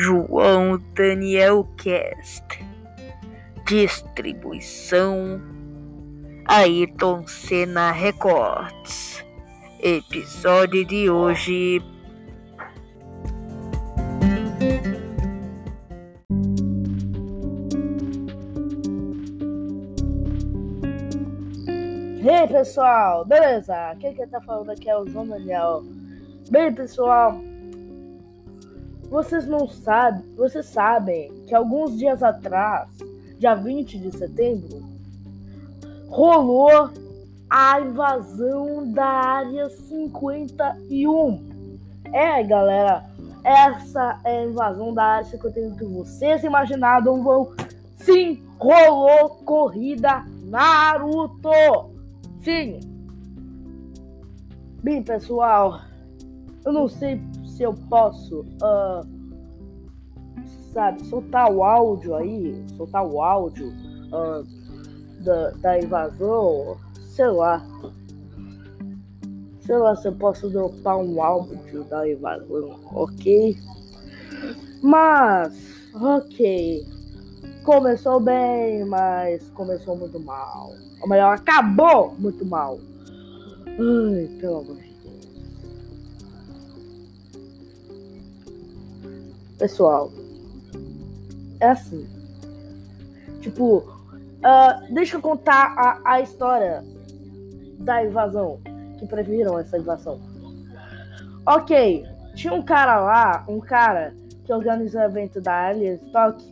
João Daniel Cast. Distribuição Ayrton Senna Records. Episódio de hoje. E aí pessoal, beleza? Quem que tá falando aqui é o João Daniel. Bem pessoal, vocês não sabem, vocês sabem que alguns dias atrás, dia 20 de setembro, rolou a invasão da área 51. É, galera, essa é a invasão da área 51 que vocês imaginaram vão. Sim, rolou corrida Naruto. Sim. Bem, pessoal, eu não sei se eu posso, uh, sabe, soltar o áudio aí, soltar o áudio uh, da, da invasão, sei lá. Sei lá se eu posso dropar um áudio da invasão, ok? Mas, ok. Começou bem, mas começou muito mal. Ou melhor, acabou muito mal. Ai, pelo amor de pessoal, é assim. Tipo, uh, deixa eu contar a, a história da invasão. Que previram essa invasão. Ok, tinha um cara lá, um cara que organizou o evento da Alien Stock.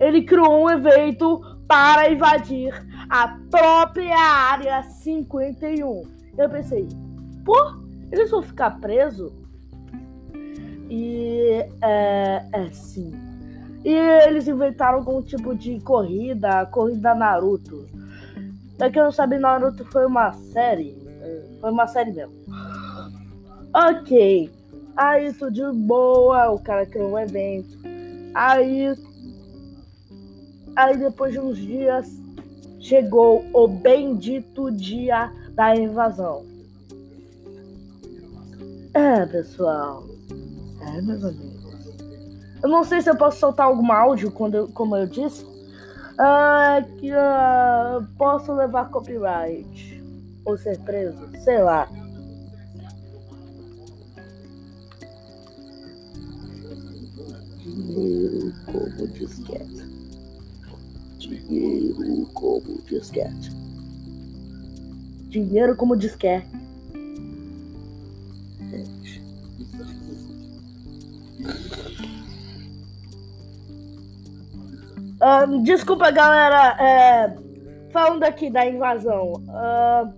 Ele criou um evento para invadir a própria área 51. Eu pensei, pô, eles vão ficar presos? E é, é sim. E eles inventaram algum tipo de corrida, corrida Naruto. Pra quem não sabe, Naruto foi uma série. Foi uma série mesmo. Ok. Aí tudo de boa, o cara criou um evento. Aí. Aí depois de uns dias chegou o bendito dia da invasão. É, pessoal. É, meus amigos. Eu não sei se eu posso soltar algum áudio, quando eu, como eu disse. Uh, que uh, posso levar copyright. Ou ser preso. Sei lá. Dinheiro como disquete. Dinheiro como disquete. Dinheiro como disquete. Uh, desculpa, galera. É, falando aqui da invasão. Uh,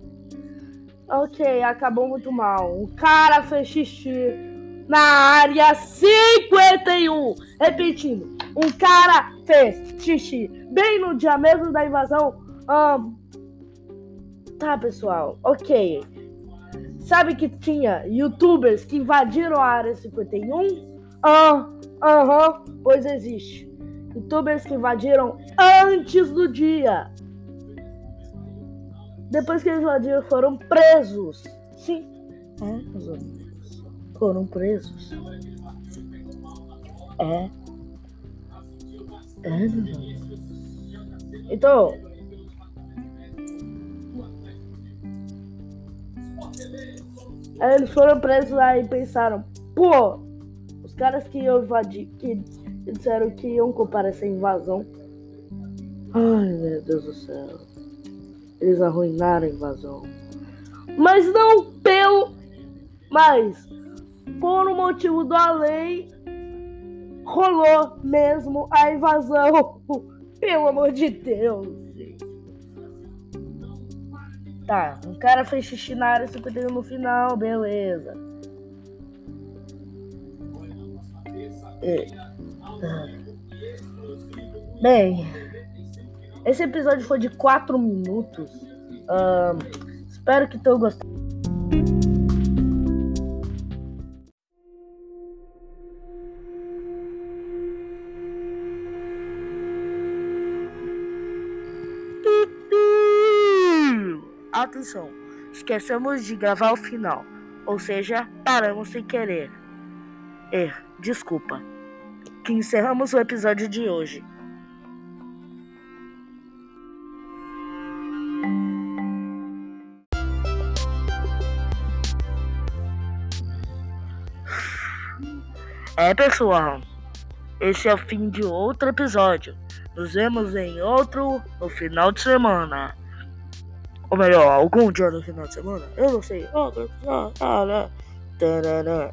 ok, acabou muito mal. Um cara fez xixi na área 51. Repetindo. Um cara fez xixi bem no dia mesmo da invasão. Uh, tá, pessoal. Ok. Sabe que tinha youtubers que invadiram a área 51? Ah, aham, pois existe youtubers que invadiram antes do dia. Depois que eles invadiram, foram presos. Sim, é, meus amigos. Foram presos. É. É, meus amigos. Então. Aí eles foram presos lá e pensaram, pô, caras que eu invadi, que disseram que iam comparecer a invasão. Ai, meu Deus do céu. Eles arruinaram a invasão. Mas não pelo. Mas por um motivo da lei, rolou mesmo a invasão. Pelo amor de Deus. Tá, um cara fez xixi na área 51 no final, beleza. Bem, esse episódio foi de 4 minutos. Uh, espero que tenham gostado. Atenção, esquecemos de gravar o final, ou seja, paramos sem querer. Er, desculpa. que encerramos o episódio de hoje. É, pessoal, esse é o fim de outro episódio. Nos vemos em outro no final de semana. Ou melhor, algum dia no final de semana? Eu não sei. Oh, ah, ah, ah,